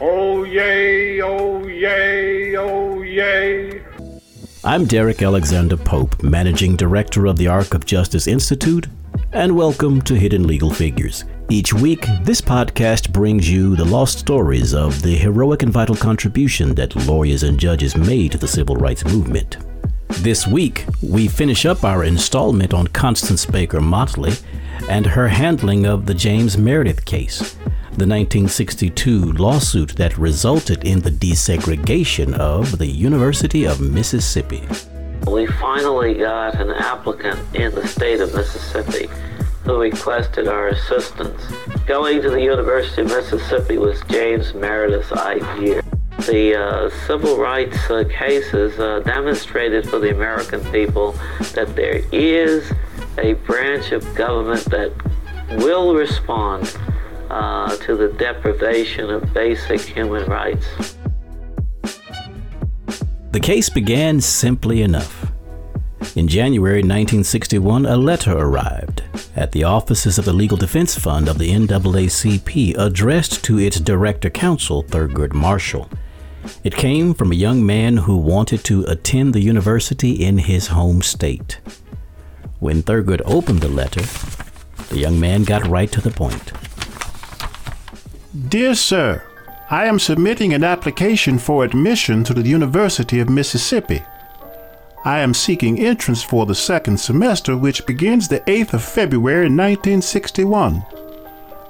Oh, yay, oh, yay, oh, yay. I'm Derek Alexander Pope, Managing Director of the Arc of Justice Institute, and welcome to Hidden Legal Figures. Each week, this podcast brings you the lost stories of the heroic and vital contribution that lawyers and judges made to the civil rights movement. This week, we finish up our installment on Constance Baker Motley and her handling of the James Meredith case the 1962 lawsuit that resulted in the desegregation of the University of Mississippi. We finally got an applicant in the state of Mississippi who requested our assistance. Going to the University of Mississippi was James Meredith's idea. The uh, civil rights uh, cases uh, demonstrated for the American people that there is a branch of government that will respond uh, to the deprivation of basic human rights. The case began simply enough. In January 1961, a letter arrived at the offices of the Legal Defense Fund of the NAACP addressed to its director counsel, Thurgood Marshall. It came from a young man who wanted to attend the university in his home state. When Thurgood opened the letter, the young man got right to the point. Dear Sir, I am submitting an application for admission to the University of Mississippi. I am seeking entrance for the second semester, which begins the 8th of February 1961.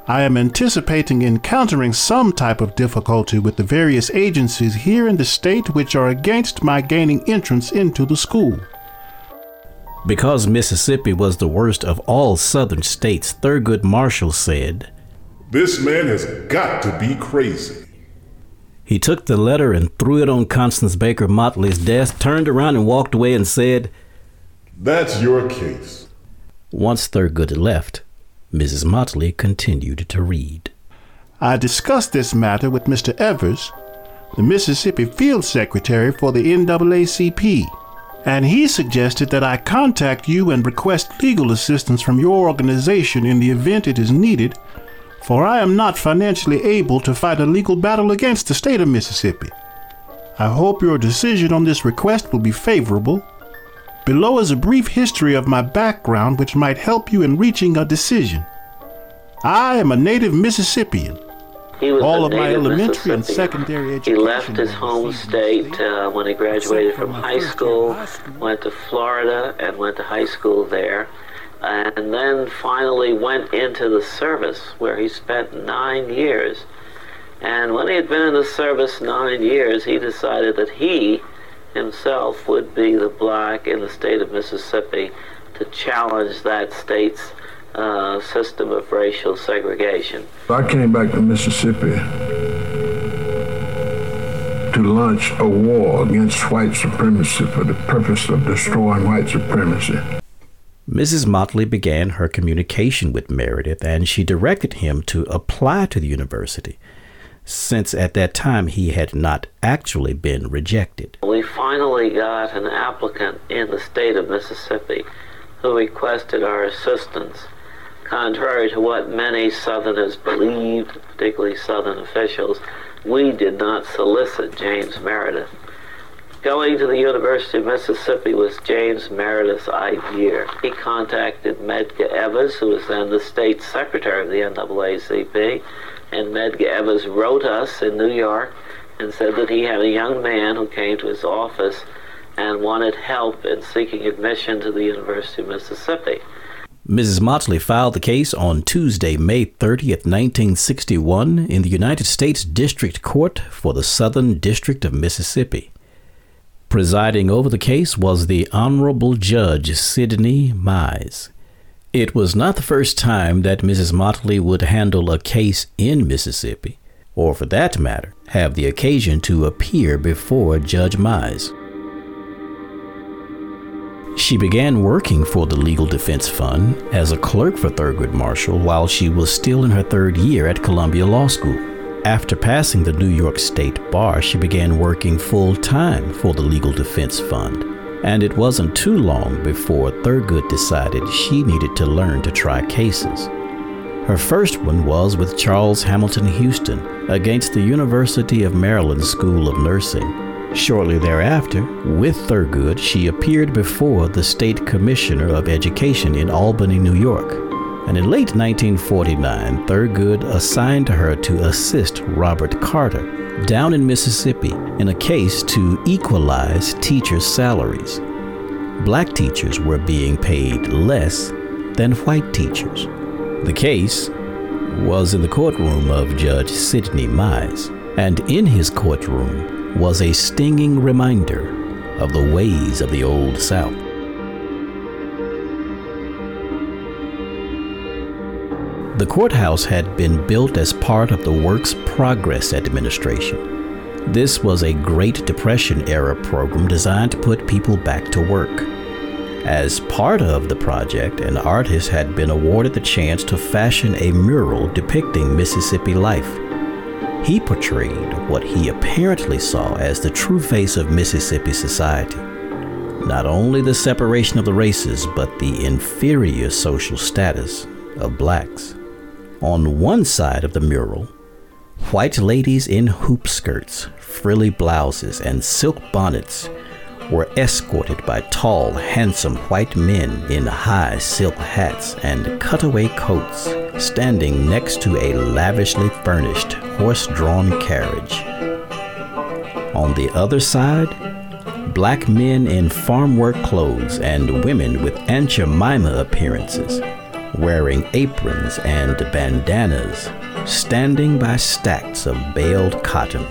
I am anticipating encountering some type of difficulty with the various agencies here in the state which are against my gaining entrance into the school. Because Mississippi was the worst of all southern states, Thurgood Marshall said, this man has got to be crazy. He took the letter and threw it on Constance Baker Motley's desk, turned around and walked away and said, That's your case. Once Thurgood left, Mrs. Motley continued to read. I discussed this matter with Mr. Evers, the Mississippi Field Secretary for the NAACP, and he suggested that I contact you and request legal assistance from your organization in the event it is needed for I am not financially able to fight a legal battle against the state of Mississippi. I hope your decision on this request will be favorable. Below is a brief history of my background which might help you in reaching a decision. I am a native Mississippian. All of my elementary and secondary education. He left his home state uh, when he graduated from high school, went to Florida, and went to high school there and then finally went into the service where he spent nine years. And when he had been in the service nine years, he decided that he himself would be the black in the state of Mississippi to challenge that state's uh, system of racial segregation. I came back to Mississippi to launch a war against white supremacy for the purpose of destroying white supremacy. Mrs. Motley began her communication with Meredith and she directed him to apply to the university, since at that time he had not actually been rejected. We finally got an applicant in the state of Mississippi who requested our assistance. Contrary to what many Southerners believed, particularly Southern officials, we did not solicit James Meredith. Going to the University of Mississippi was James Meredith's idea. He contacted Medgar Evers, who was then the state secretary of the NAACP, and Medgar Evers wrote us in New York and said that he had a young man who came to his office and wanted help in seeking admission to the University of Mississippi. Mrs. Motley filed the case on Tuesday, May 30th, 1961, in the United States District Court for the Southern District of Mississippi. Presiding over the case was the Honorable Judge Sidney Mize. It was not the first time that Mrs. Motley would handle a case in Mississippi, or for that matter, have the occasion to appear before Judge Mize. She began working for the Legal Defense Fund as a clerk for Thurgood Marshall while she was still in her third year at Columbia Law School. After passing the New York State Bar, she began working full time for the Legal Defense Fund. And it wasn't too long before Thurgood decided she needed to learn to try cases. Her first one was with Charles Hamilton Houston against the University of Maryland School of Nursing. Shortly thereafter, with Thurgood, she appeared before the State Commissioner of Education in Albany, New York. And in late 1949, Thurgood assigned her to assist Robert Carter down in Mississippi in a case to equalize teachers' salaries. Black teachers were being paid less than white teachers. The case was in the courtroom of Judge Sidney Mize, and in his courtroom, was a stinging reminder of the ways of the Old South. The courthouse had been built as part of the Works Progress Administration. This was a Great Depression era program designed to put people back to work. As part of the project, an artist had been awarded the chance to fashion a mural depicting Mississippi life. He portrayed what he apparently saw as the true face of Mississippi society. Not only the separation of the races, but the inferior social status of blacks. On one side of the mural, white ladies in hoop skirts, frilly blouses, and silk bonnets were escorted by tall, handsome white men in high silk hats and cutaway coats, standing next to a lavishly furnished horse drawn carriage. On the other side, black men in farm work clothes and women with Aunt Jemima appearances, wearing aprons and bandanas, standing by stacks of baled cotton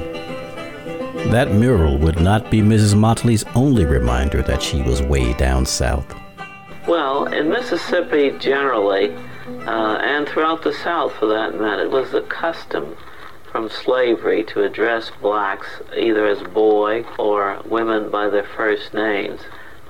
that mural would not be Mrs. Motley's only reminder that she was way down south. Well, in Mississippi generally, uh, and throughout the South for that matter, it was the custom from slavery to address blacks either as boy or women by their first names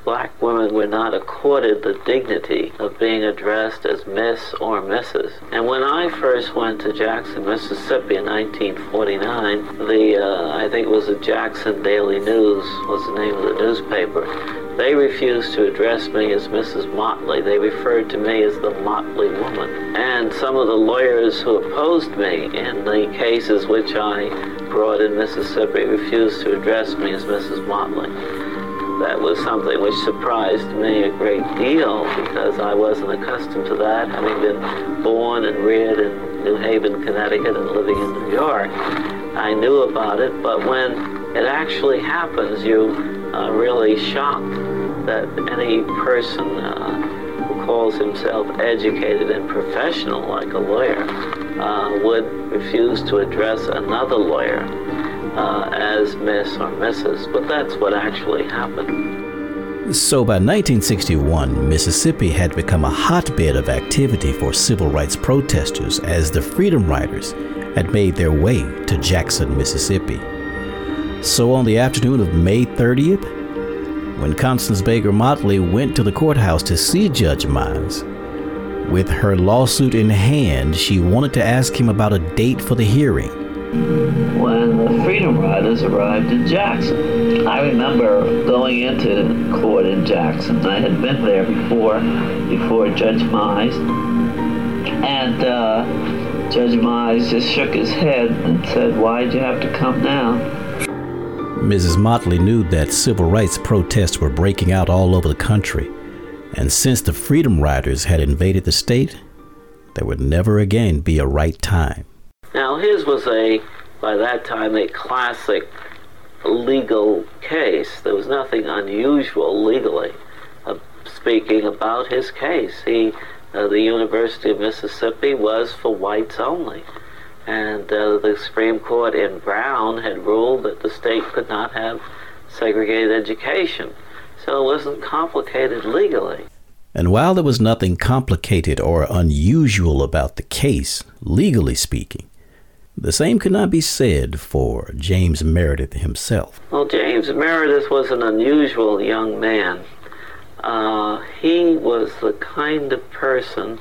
black women were not accorded the dignity of being addressed as Miss or Mrs. And when I first went to Jackson, Mississippi in 1949, the uh, I think it was the Jackson Daily News was the name of the newspaper. They refused to address me as Mrs. Motley. They referred to me as the Motley woman. And some of the lawyers who opposed me in the cases which I brought in Mississippi refused to address me as Mrs. Motley that was something which surprised me a great deal because I wasn't accustomed to that, having been born and reared in New Haven, Connecticut, and living in New York. I knew about it, but when it actually happens, you are really shocked that any person uh, who calls himself educated and professional, like a lawyer, uh, would refuse to address another lawyer uh, as Miss or Mrs., but that's what actually happened. So by 1961, Mississippi had become a hotbed of activity for civil rights protesters as the Freedom Riders had made their way to Jackson, Mississippi. So on the afternoon of May 30th, when Constance Baker Motley went to the courthouse to see Judge Mize, with her lawsuit in hand, she wanted to ask him about a date for the hearing when the Freedom Riders arrived in Jackson. I remember going into court in Jackson. I had been there before, before Judge Mize, and uh, Judge Mize just shook his head and said, "Why'd you have to come now?" Mrs. Motley knew that civil rights protests were breaking out all over the country, and since the Freedom Riders had invaded the state, there would never again be a right time. Now, his was a, by that time, a classic legal case. There was nothing unusual legally uh, speaking about his case. He, uh, the University of Mississippi was for whites only. And uh, the Supreme Court in Brown had ruled that the state could not have segregated education. So it wasn't complicated legally. And while there was nothing complicated or unusual about the case, legally speaking, the same could not be said for James Meredith himself. Well, James Meredith was an unusual young man. Uh, he was the kind of person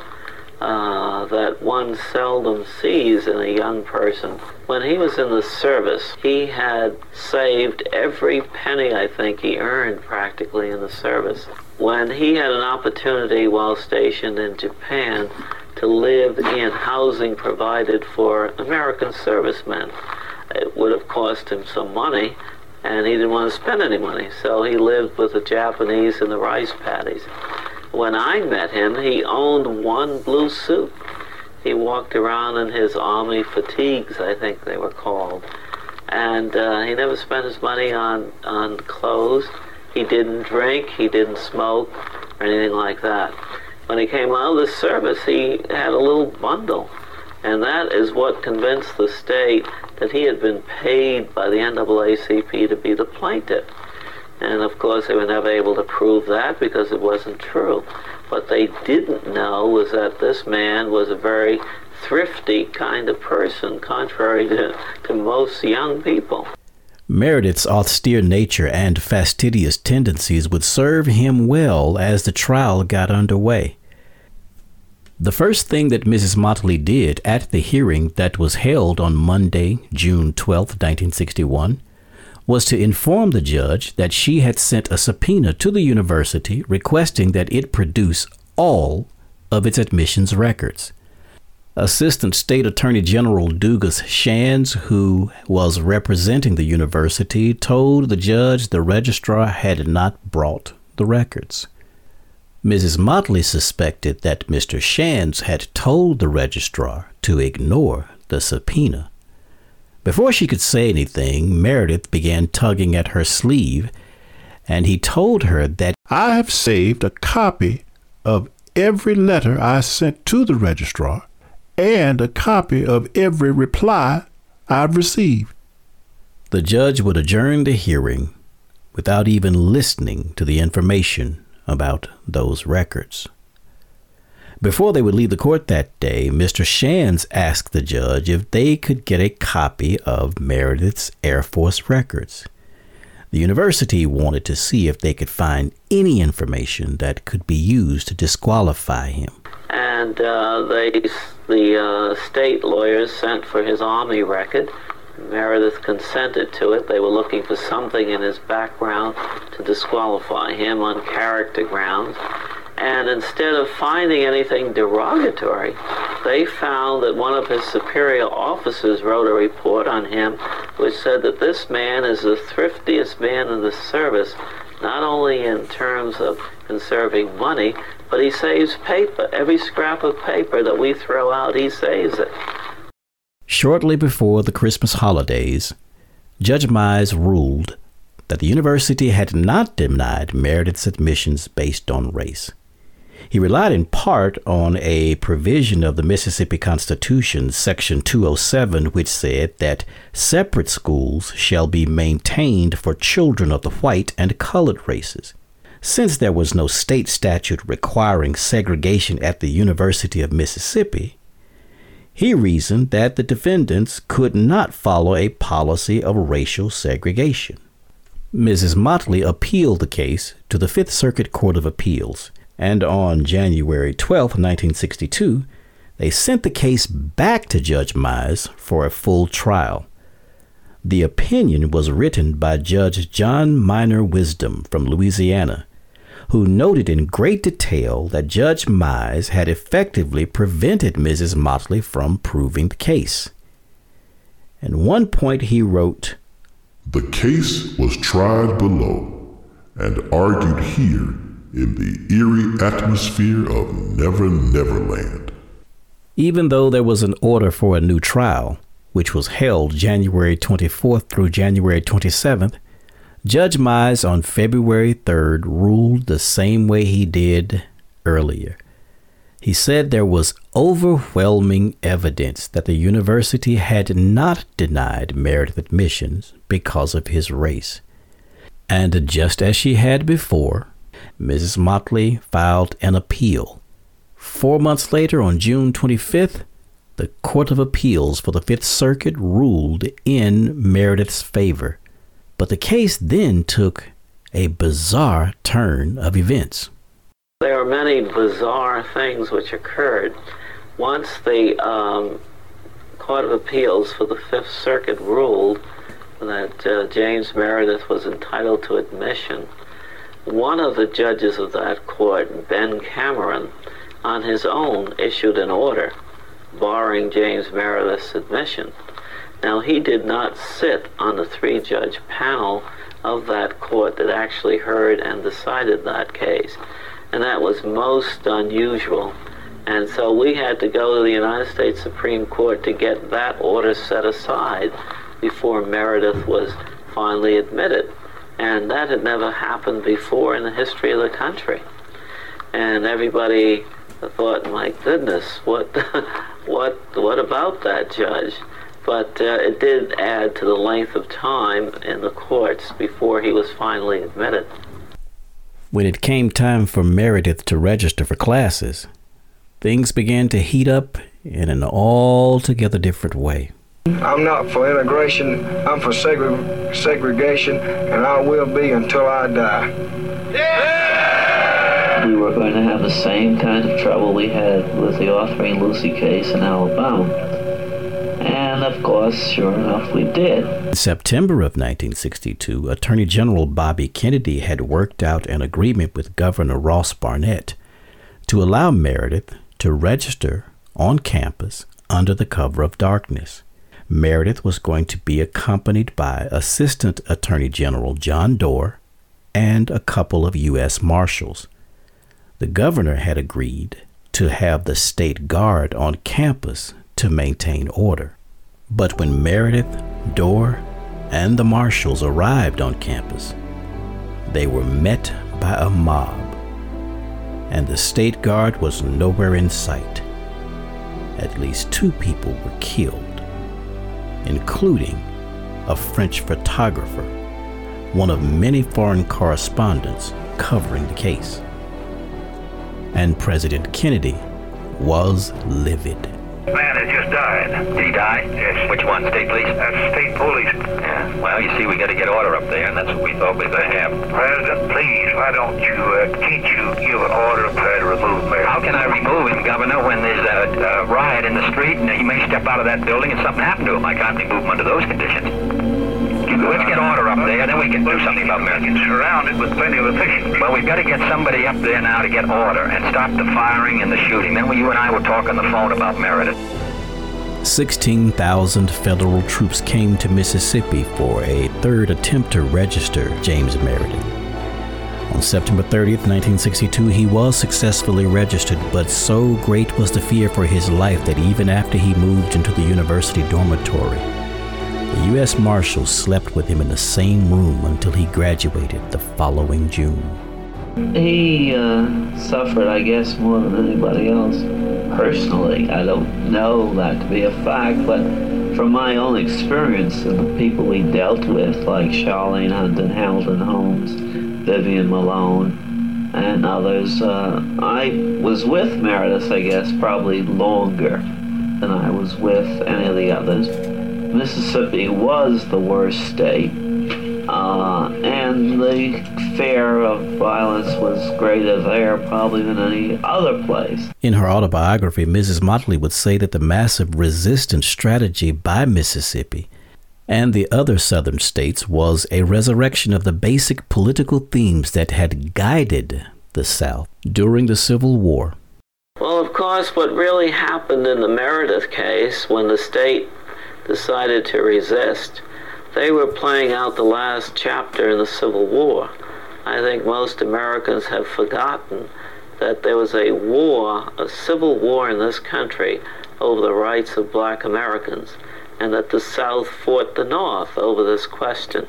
uh, that one seldom sees in a young person. When he was in the service, he had saved every penny I think he earned practically in the service. When he had an opportunity while stationed in Japan to live in housing provided for American servicemen. It would have cost him some money, and he didn't want to spend any money, so he lived with the Japanese in the rice paddies. When I met him, he owned one blue suit. He walked around in his army fatigues, I think they were called, and uh, he never spent his money on on clothes. He didn't drink, he didn't smoke, or anything like that. When he came out of the service, he had a little bundle, and that is what convinced the state that he had been paid by the NAACP to be the plaintiff. And of course, they were never able to prove that because it wasn't true. What they didn't know was that this man was a very thrifty kind of person, contrary to, to most young people. Meredith's austere nature and fastidious tendencies would serve him well as the trial got underway. The first thing that Mrs. Motley did at the hearing that was held on Monday, June 12, 1961, was to inform the judge that she had sent a subpoena to the university requesting that it produce all of its admissions records. Assistant State Attorney General Dugas Shands, who was representing the university, told the judge the registrar had not brought the records. Mrs. Motley suspected that Mr. Shands had told the registrar to ignore the subpoena. Before she could say anything, Meredith began tugging at her sleeve, and he told her that I have saved a copy of every letter I sent to the registrar and a copy of every reply I've received. The judge would adjourn the hearing without even listening to the information about those records. Before they would leave the court that day, Mr. Shands asked the judge if they could get a copy of Meredith's Air Force records. The university wanted to see if they could find any information that could be used to disqualify him. And uh, they the uh, state lawyers sent for his army record. Meredith consented to it. They were looking for something in his background to disqualify him on character grounds. And instead of finding anything derogatory, they found that one of his superior officers wrote a report on him which said that this man is the thriftiest man in the service, not only in terms of conserving money, but he saves paper. Every scrap of paper that we throw out, he saves it. Shortly before the Christmas holidays, Judge Mize ruled that the university had not denied Meredith's admissions based on race. He relied in part on a provision of the Mississippi Constitution, Section 207, which said that separate schools shall be maintained for children of the white and colored races. Since there was no state statute requiring segregation at the University of Mississippi, he reasoned that the defendants could not follow a policy of racial segregation. Mrs. Motley appealed the case to the Fifth Circuit Court of Appeals, and on January 12, 1962, they sent the case back to Judge Mize for a full trial. The opinion was written by Judge John Minor Wisdom from Louisiana who noted in great detail that Judge Mize had effectively prevented Mrs. Motley from proving the case. At one point, he wrote The case was tried below and argued here in the eerie atmosphere of Never Never Land. Even though there was an order for a new trial, which was held January 24th through January 27th, Judge Mize on February 3rd ruled the same way he did earlier. He said there was overwhelming evidence that the university had not denied Meredith admissions because of his race. And just as she had before, Mrs. Motley filed an appeal. Four months later, on June 25th, the Court of Appeals for the Fifth Circuit ruled in Meredith's favor. But the case then took a bizarre turn of events. There are many bizarre things which occurred. Once the um, Court of Appeals for the Fifth Circuit ruled that uh, James Meredith was entitled to admission, one of the judges of that court, Ben Cameron, on his own, issued an order barring James Meredith's admission. Now, he did not sit on the three judge panel of that court that actually heard and decided that case. And that was most unusual. And so we had to go to the United States Supreme Court to get that order set aside before Meredith was finally admitted. And that had never happened before in the history of the country. And everybody thought, my goodness, what, what, what about that judge? but uh, it did add to the length of time in the courts before he was finally admitted. When it came time for Meredith to register for classes, things began to heat up in an altogether different way. I'm not for integration, I'm for segre- segregation, and I will be until I die. We were going to have the same kind of trouble we had with the Autherine Lucy case in Alabama. And of course, sure enough, we did. In September of 1962, Attorney General Bobby Kennedy had worked out an agreement with Governor Ross Barnett to allow Meredith to register on campus under the cover of darkness. Meredith was going to be accompanied by Assistant Attorney General John Doar and a couple of U.S. Marshals. The governor had agreed to have the state guard on campus to maintain order. But when Meredith, Doar, and the marshals arrived on campus, they were met by a mob, and the state guard was nowhere in sight. At least two people were killed, including a French photographer, one of many foreign correspondents covering the case. And President Kennedy was livid. Man has just died. Did he die? Yes. Which one? State police? That's state police. Yeah. Well, you see, we got to get order up there, and that's what we thought we could have. President, please, why don't you, uh, can't you give an order up there to remove Mayor? How can I remove him, Governor, when there's a, a riot in the street and he may step out of that building and something happen to him? I can't remove him under those conditions. There, then we can do something about Mayor. It's surrounded with plenty of officials. Well, we've got to get somebody up there now to get order and stop the firing and the shooting. Then you and I will talk on the phone about Meredith. 16,000 federal troops came to Mississippi for a third attempt to register James Meredith. On September 30th, 1962, he was successfully registered, but so great was the fear for his life that even after he moved into the university dormitory, the U.S. Marshals slept with him in the same room until he graduated the following June. He uh, suffered, I guess, more than anybody else personally. I don't know that to be a fact, but from my own experience and the people we dealt with, like Charlayne Hunter, Hamilton Holmes, Vivian Malone, and others, uh, I was with Meredith, I guess, probably longer than I was with any of the others. Mississippi was the worst state uh, and the fear of violence was greater there probably than any other place. In her autobiography, Mrs. Motley would say that the massive resistance strategy by Mississippi and the other southern states was a resurrection of the basic political themes that had guided the South during the Civil War. Well, of course, what really happened in the Meredith case when the state decided to resist they were playing out the last chapter in the Civil War. I think most Americans have forgotten that there was a war, a civil war in this country over the rights of black Americans, and that the South fought the North over this question.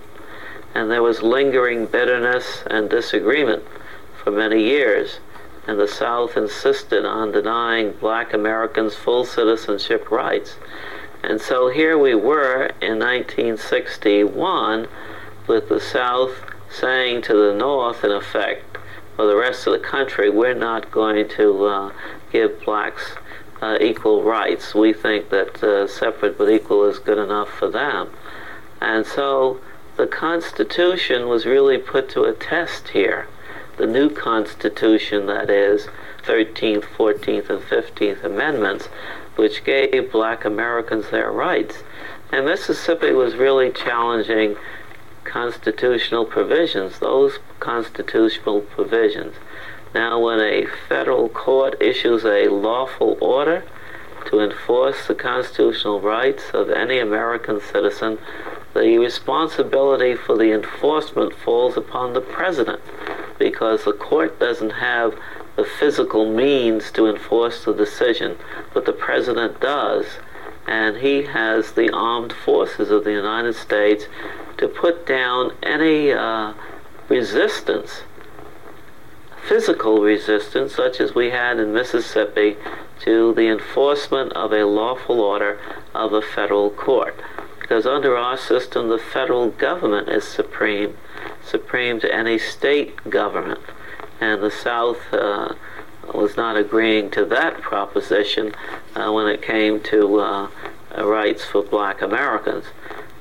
And there was lingering bitterness and disagreement for many years, and the South insisted on denying black Americans full citizenship rights. And so here we were in 1961 with the South saying to the North, in effect, for the rest of the country, we're not going to uh, give blacks uh, equal rights. We think that uh, separate but equal is good enough for them. And so the Constitution was really put to a test here. The new Constitution, that is, 13th, 14th, and 15th Amendments, which gave black Americans their rights. And Mississippi was really challenging constitutional provisions, those constitutional provisions Now, when a federal court issues a lawful order to enforce the constitutional rights of any American citizen, the responsibility for the enforcement falls upon the president because the court doesn't have the physical means to enforce the decision, but the president does. And he has the armed forces of the United States to put down any uh, resistance, physical resistance, such as we had in Mississippi, to the enforcement of a lawful order of a federal court. Because under our system, the federal government is supreme, supreme to any state government. And the South uh, was not agreeing to that proposition uh, when it came to uh, rights for black Americans.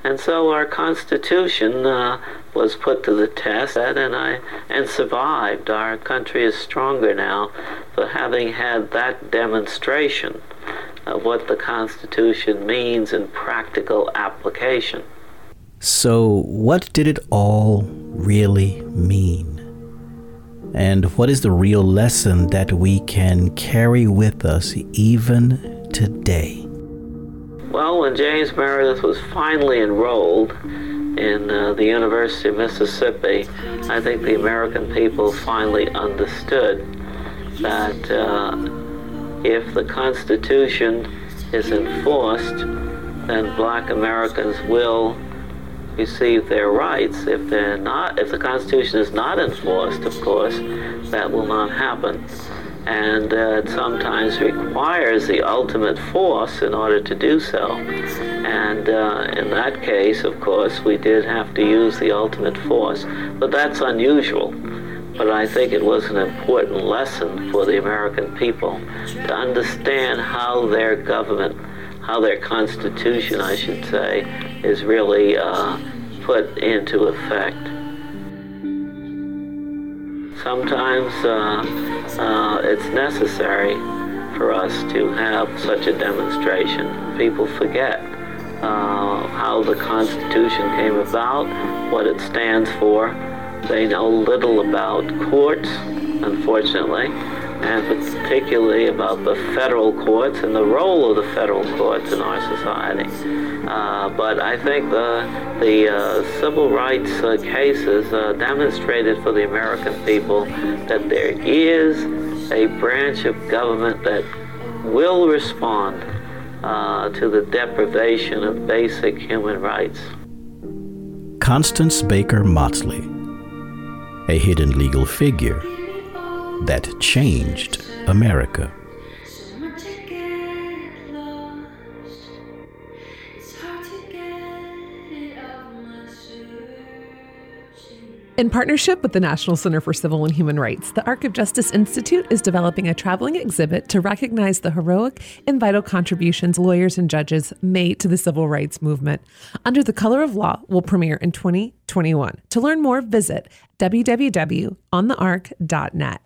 And so our Constitution uh, was put to the test, and I and survived. Our country is stronger now for having had that demonstration of what the Constitution means in practical application. So, what did it all really mean? And what is the real lesson that we can carry with us even today? Well, when James Meredith was finally enrolled in uh, the University of Mississippi, I think the American people finally understood that uh, if the Constitution is enforced, then black Americans will receive their rights. If they're not, if the Constitution is not enforced, of course, that will not happen. And uh, it sometimes requires the ultimate force in order to do so. And uh, in that case, of course, we did have to use the ultimate force. But that's unusual. But I think it was an important lesson for the American people to understand how their government, how their constitution, I should say, is really uh, put into effect. Sometimes uh, uh, it's necessary for us to have such a demonstration. People forget uh, how the Constitution came about, what it stands for. They know little about courts, unfortunately and particularly about the federal courts and the role of the federal courts in our society. Uh, but I think the, the uh, civil rights uh, cases demonstrated for the American people that there is a branch of government that will respond uh, to the deprivation of basic human rights. Constance Baker Motley, a hidden legal figure that changed America. In partnership with the National Center for Civil and Human Rights, the Arc of Justice Institute is developing a traveling exhibit to recognize the heroic and vital contributions lawyers and judges made to the civil rights movement. Under the Color of Law will premiere in 2021. To learn more, visit www.onthearc.net.